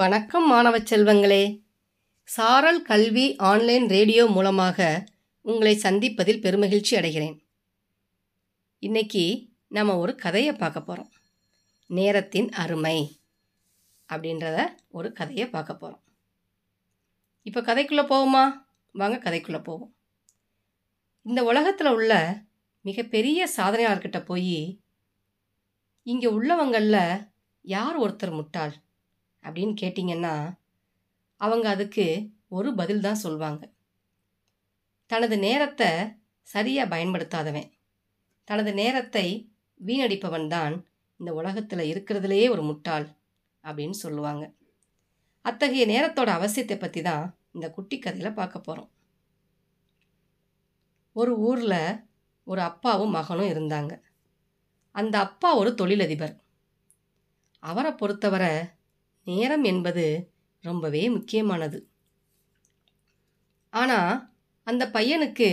வணக்கம் மாணவ செல்வங்களே. சாரல் கல்வி ஆன்லைன் ரேடியோ மூலமாக உங்களை சந்திப்பதில் பெருமகிழ்ச்சி அடைகிறேன். இன்றைக்கி நம்ம ஒரு கதையை பார்க்க போகிறோம் நேரத்தின் அருமை அப்படின்றத ஒரு கதையை பார்க்க போகிறோம் இப்போ கதைக்குள்ளே போவோமா? வாங்க கதைக்குள்ளே போவோம். இந்த உலகத்தில் உள்ள மிகப்பெரிய சாதனையாளர்கிட்ட போய் இங்கே உள்ளவங்களில் யார் ஒருத்தர் முட்டாள்? அப்படின்னு கேட்டிங்கன்னா அவங்க அதுக்கு ஒரு பதில் தான் சொல்வாங்க. தனது நேரத்தை சரியாக பயன்படுத்தாதவன். தனது நேரத்தை வீணடிப்பவன் தான் இந்த உலகத்தில் இருக்கிறதுலையே ஒரு முட்டாள் அப்படின்னு சொல்லுவாங்க. அத்தகைய நேரத்தோட அவசியத்தை பற்றி தான் இந்த குட்டி கதையில் பார்க்க போகிறோம் ஒரு ஊரில் ஒரு அப்பாவும் மகனும் இருந்தாங்க. அந்த அப்பா ஒரு தொழிலதிபர். அவரை பொறுத்தவரை நேரம் என்பது ரொம்பவே முக்கியமானது. ஆனால் அந்த பையனுக்கு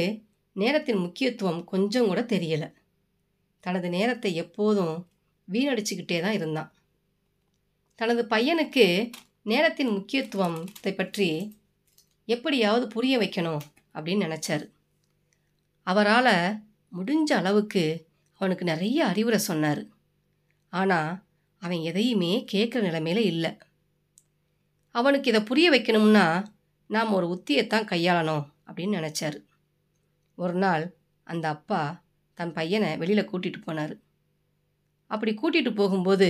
நேரத்தின் முக்கியத்துவம் கொஞ்சம் கூட தெரியலை. தனது நேரத்தை எப்போதும் வீணடிச்சுக்கிட்டே தான் இருந்தான். தனது பையனுக்கு நேரத்தின் முக்கியத்துவத்தை பற்றி எப்படியாவது புரிய வைக்கணும் அப்படின்னு நினச்சாரு. அவரால் முடிஞ்ச அளவுக்கு அவனுக்கு நிறைய அறிவுரை சொன்னார். ஆனால் அவன் எதையுமே கேட்குற நிலைமையில இல்லை. அவனுக்கு இதை புரிய வைக்கணும்னா நாம் ஒரு உத்தியைத்தான் கையாளணும் அப்படின்னு நினச்சார். ஒரு நாள் அந்த அப்பா தன் பையனை வெளியில் கூட்டிகிட்டு போனார். அப்படி கூட்டிகிட்டு போகும்போது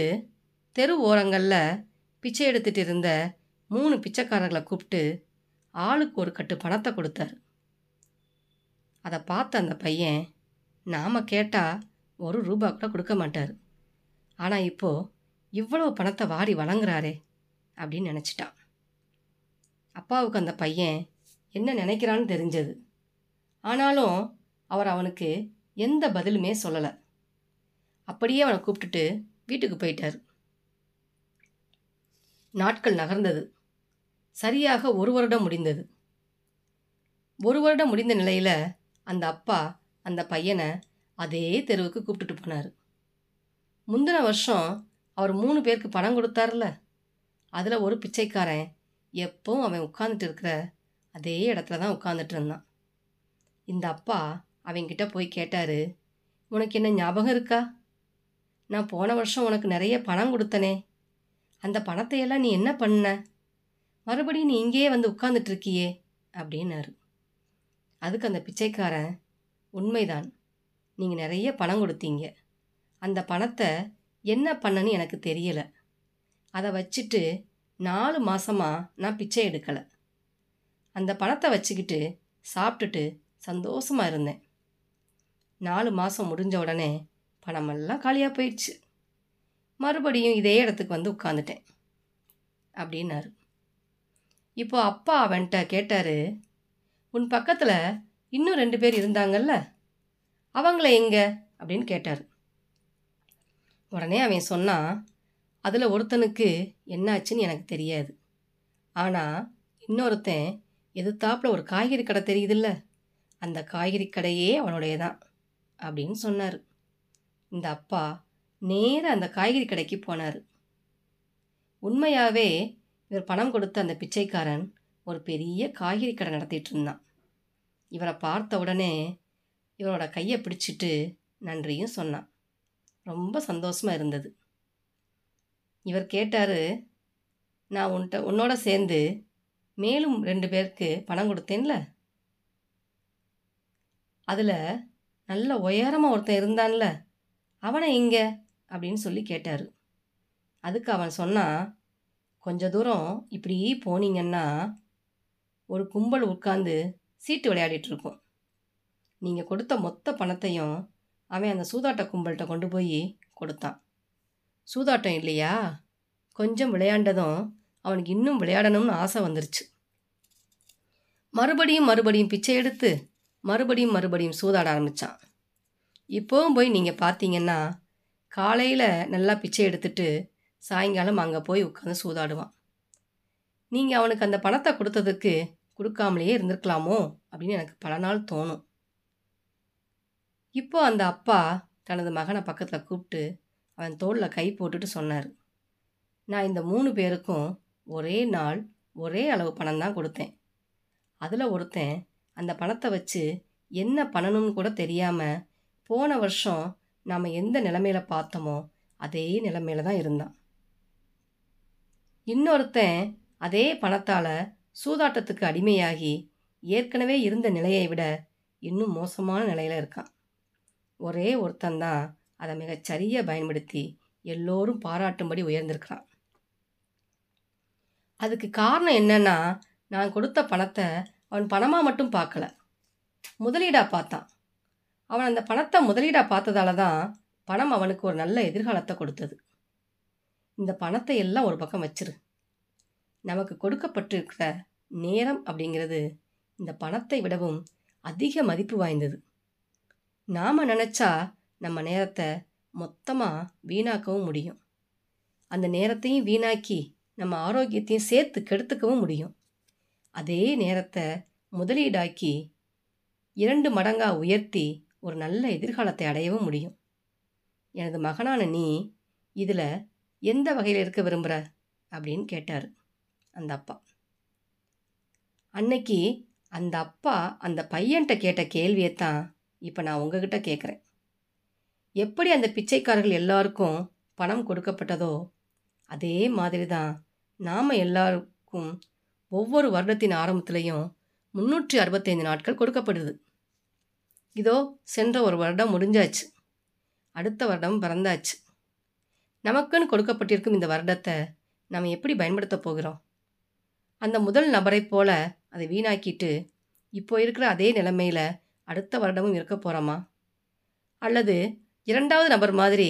தெரு ஓரங்களில் பிச்சை எடுத்துகிட்டு இருந்த மூணு பிச்சைக்காரர்களை கூப்பிட்டு ஆளுக்கு ஒரு கட்டு பணத்தை கொடுத்தாரு. அதை பார்த்த அந்த பையன் நாம் கேட்டால் ஒரு ரூபா கூட கொடுக்க மாட்டார். ஆனால் இப்போது இவ்வளவு பணத்தை வாரி வழங்குறாரே அப்படின்னு நினச்சிட்டான். அப்பாவுக்கு அந்த பையன் என்ன நினைக்கிறான்னு தெரிஞ்சது. ஆனாலும் அவர் அவனுக்கு எந்த பதிலுமே சொல்லலை. அப்படியே அவனை கூப்பிட்டுட்டு வீட்டுக்கு போயிட்டார். நாட்கள் நகர்ந்தது. சரியாக ஒரு வருடம் முடிந்தது. ஒரு வருடம் முடிந்த நிலையில் அந்த அப்பா அந்த பையனை அதே தெருவுக்கு கூப்பிட்டுட்டு போனார். முந்தின வருஷம் அவர் மூணு பேருக்கு பணம் கொடுத்தார்ல. அதில் ஒரு பிச்சைக்காரன். எப்பவும் அவன் உட்காந்துட்டு இருக்கிற அதே இடத்துல தான் உட்காந்துட்டு இருந்தான். இந்த அப்பா அவங்கிட்ட போய் கேட்டார் உனக்கு என்ன ஞாபகம் இருக்கா? நான் போன வருஷம் உனக்கு நிறைய பணம் கொடுத்தனே. அந்த பணத்தையெல்லாம் நீ என்ன பண்ண? மறுபடியும் நீ இங்கேயே வந்து உட்காந்துட்டு இருக்கியே அப்படின்னாரு. அதுக்கு அந்த பிச்சைக்காரன் உண்மைதான். நீங்கள் நிறைய பணம் கொடுத்தீங்க. அந்த பணத்தை என்ன பண்ணன்னு எனக்கு தெரியலை. அதை வச்சுட்டு நாலு மாதமாக நான் பிச்சை எடுக்கலை. அந்த பணத்தை வச்சுக்கிட்டு சாப்பிட்டுட்டு சந்தோஷமாக இருந்தேன். நாலு மாதம் முடிஞ்ச உடனே பணமெல்லாம் காலியாக போயிடுச்சு. மறுபடியும் இதே இடத்துக்கு வந்து உட்காந்துட்டேன் அப்படின்னாரு. இப்போ அப்பா அவன்கிட்ட கேட்டார் உன் பக்கத்தில் இன்னும் ரெண்டு பேர் இருந்தாங்கல்ல? அவங்கள எங்கே? அப்படின்னு கேட்டார். உடனே அவன் சொன்னான் அதில் ஒருத்தனுக்கு என்னாச்சுன்னு எனக்கு தெரியாது. ஆனால் இன்னொருத்தன் எதிர்த்தாப்பில் ஒரு காய்கறி கடை தெரியுதுல்ல? அந்த காய்கறி கடையே அவனுடைய தான் அப்படின்னு சொன்னார். இந்த அப்பா நேராக அந்த காய்கறி கடைக்கு போனார். உண்மையாகவே இவர் பணம் கொடுத்த அந்த பிச்சைக்காரன் ஒரு பெரிய காய்கறி கடை நடத்திட்டு இருந்தான். இவரை பார்த்த உடனே இவரோட கையை பிடிச்சிட்டு நன்றியும் சொன்னான். ரொம்ப சந்தோஷமாக இருந்தது. இவர் கேட்டார் நான் உன்கிட்ட உன்னோட சேர்ந்து மேலும் ரெண்டு பேருக்கு பணம் கொடுத்தேன்ல? அதில் நல்ல உயரமாக ஒருத்தன் இருந்தான்ல அவனை எங்கே அப்படின்னு சொல்லி கேட்டார். அதுக்கு அவன் சொன்னான் கொஞ்ச தூரம் இப்படி போனீங்கன்னா ஒரு கும்பல் உட்காந்து சீட்டு விளையாடிட்டு இருக்கும். நீங்கள் கொடுத்த மொத்த பணத்தையும் அவன் அந்த சூதாட்ட கும்பல்கிட்ட கொண்டு போய் கொடுத்தான். சூதாட்டம் இல்லையா? கொஞ்சம் விளையாண்டதும் அவனுக்கு இன்னும் விளையாடணும்னு ஆசை வந்துருச்சு. மறுபடியும் மறுபடியும் பிச்சை எடுத்து மறுபடியும் மறுபடியும் சூதாட ஆரம்பித்தான் இப்போவும் போய் நீங்கள் பார்த்தீங்கன்னா காலையில் நல்லா பிச்சை எடுத்துட்டு சாயங்காலம் அங்கே போய் உட்காந்து சூதாடுவான். நீங்கள் அவனுக்கு அந்த பணத்தை கொடுத்ததுக்கு கொடுக்காமலேயே இருந்திருக்கலாமோ அப்படின்னு எனக்கு பல நாள் தோணும். இப்போ அந்த அப்பா தனது மகனை பக்கத்தில் கூப்பிட்டு அவன் தோளில் கை போட்டுட்டு சொன்னார். நான் இந்த மூணு பேருக்கும் ஒரே நாள் ஒரே அளவு பணம் தான் கொடுத்தேன். அதில் ஒருத்தன் அந்த பணத்தை வச்சு என்ன பண்ணணும்னு கூட தெரியாமல் போன வருஷம் நாம் எந்த நிலமையில் பார்த்தோமோ அதே நிலமையில தான் இருந்தான். இன்னொருத்தன் அதே பணத்தால் சூதாட்டத்துக்கு அடிமையாகி ஏற்கனவே இருந்த நிலையை விட இன்னும் மோசமான நிலையில் இருக்கான். ஒரே ஒருத்தன் தான் அதை மிகச் சரியாக பயன்படுத்தி எல்லோரும் பாராட்டும்படி உயர்ந்திருக்கிறான். அதுக்கு காரணம் என்னன்னா நான் கொடுத்த பணத்தை அவன் பணமாக மட்டும் பார்க்கல. முதலீடாக பார்த்தான். அவன் அந்த பணத்தை முதலீடாக பார்த்ததால தான் பணம் அவனுக்கு ஒரு நல்ல எதிர்காலத்தை கொடுத்தது. இந்த பணத்தை எல்லாம் ஒரு பக்கம் வச்சிரு. நமக்கு கொடுக்கப்பட்டிருக்கிற நேரம் அப்படிங்கிறது இந்த பணத்தை விடவும் அதிக மதிப்பு வாய்ந்தது. நாம் நினச்சா நம்ம நேரத்தை மொத்தமாக வீணாக்கவும் முடியும். அந்த நேரத்தையும் வீணாக்கி நம்ம ஆரோக்கியத்தையும் சேர்த்து கெடுத்துக்கவும் முடியும். அதே நேரத்தை முதலீடாக்கி இரண்டு மடங்காக உயர்த்தி ஒரு நல்ல எதிர்காலத்தை அடையவும் முடியும். எனது மகனான நீ இதில் எந்த வகையில் இருக்க விரும்புகிற அப்படின்னு கேட்டார் அந்த அப்பா. அன்னைக்கு அந்த அப்பா அந்த பையன்கிட்ட கேட்ட கேள்வியை தான் இப்போ நான் உங்ககிட்ட கேட்குறேன் எப்படி அந்த பிச்சைக்காரர்கள் எல்லாருக்கும் பணம் கொடுக்கப்பட்டதோ அதே மாதிரி தான் நாம் எல்லாருக்கும் ஒவ்வொரு வருடத்தின் ஆரம்பத்திலையும் முந்நூற்றி அறுபத்தைந்து நாட்கள் கொடுக்கப்படுது. இதோ சென்ற ஒரு வருடம் முடிஞ்சாச்சு. அடுத்த வருடம் பிறந்தாச்சு. நமக்குன்னு கொடுக்கப்பட்டிருக்கும் இந்த வருடத்தை நாம் எப்படி பயன்படுத்த போகிறோம்? அந்த முதல் நபரைப் போல அதை வீணாக்கிட்டு இப்போ இருக்கிற அதே நிலைமையில் அடுத்த வருடமும் இருக்க போகிறோமா அல்லது இரண்டாவது நபர் மாதிரி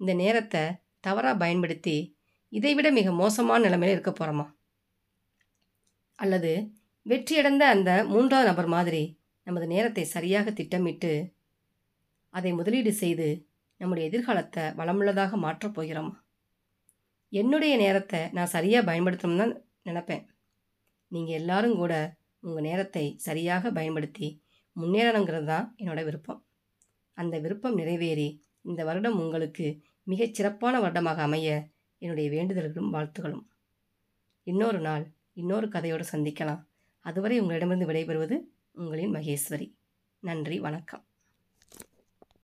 இந்த நேரத்தை தவறாக பயன்படுத்தி இதைவிட மிக மோசமான நிலைமையில் இருக்க போகிறோமா அல்லது வெற்றியடைந்த அந்த மூன்றாவது நபர் மாதிரி நமது நேரத்தை சரியாக திட்டமிட்டு அதை முதலீடு செய்து நம்முடைய எதிர்காலத்தை வளமுள்ளதாக மாற்றப் போகிறோமா? என்னுடைய நேரத்தை நான் சரியாக பயன்படுத்தணும்னு தான் நினப்பேன். நீங்கள் எல்லாரும் கூட உங்கள் நேரத்தை சரியாக பயன்படுத்தி முன்னேறணுங்கிறது தான் என்னோடய விருப்பம். அந்த விருப்பம் நிறைவேறி இந்த வருடம் உங்களுக்கு மிகச் சிறப்பான வருடமாக அமைய என்னுடைய வேண்டுதல்களும் வாழ்த்துகளும். இன்னொரு நாள் இன்னொரு கதையோடு சந்திக்கலாம். அதுவரை உங்களிடமிருந்து விடைபெறுவது உங்களின் மகேஸ்வரி. நன்றி வணக்கம்.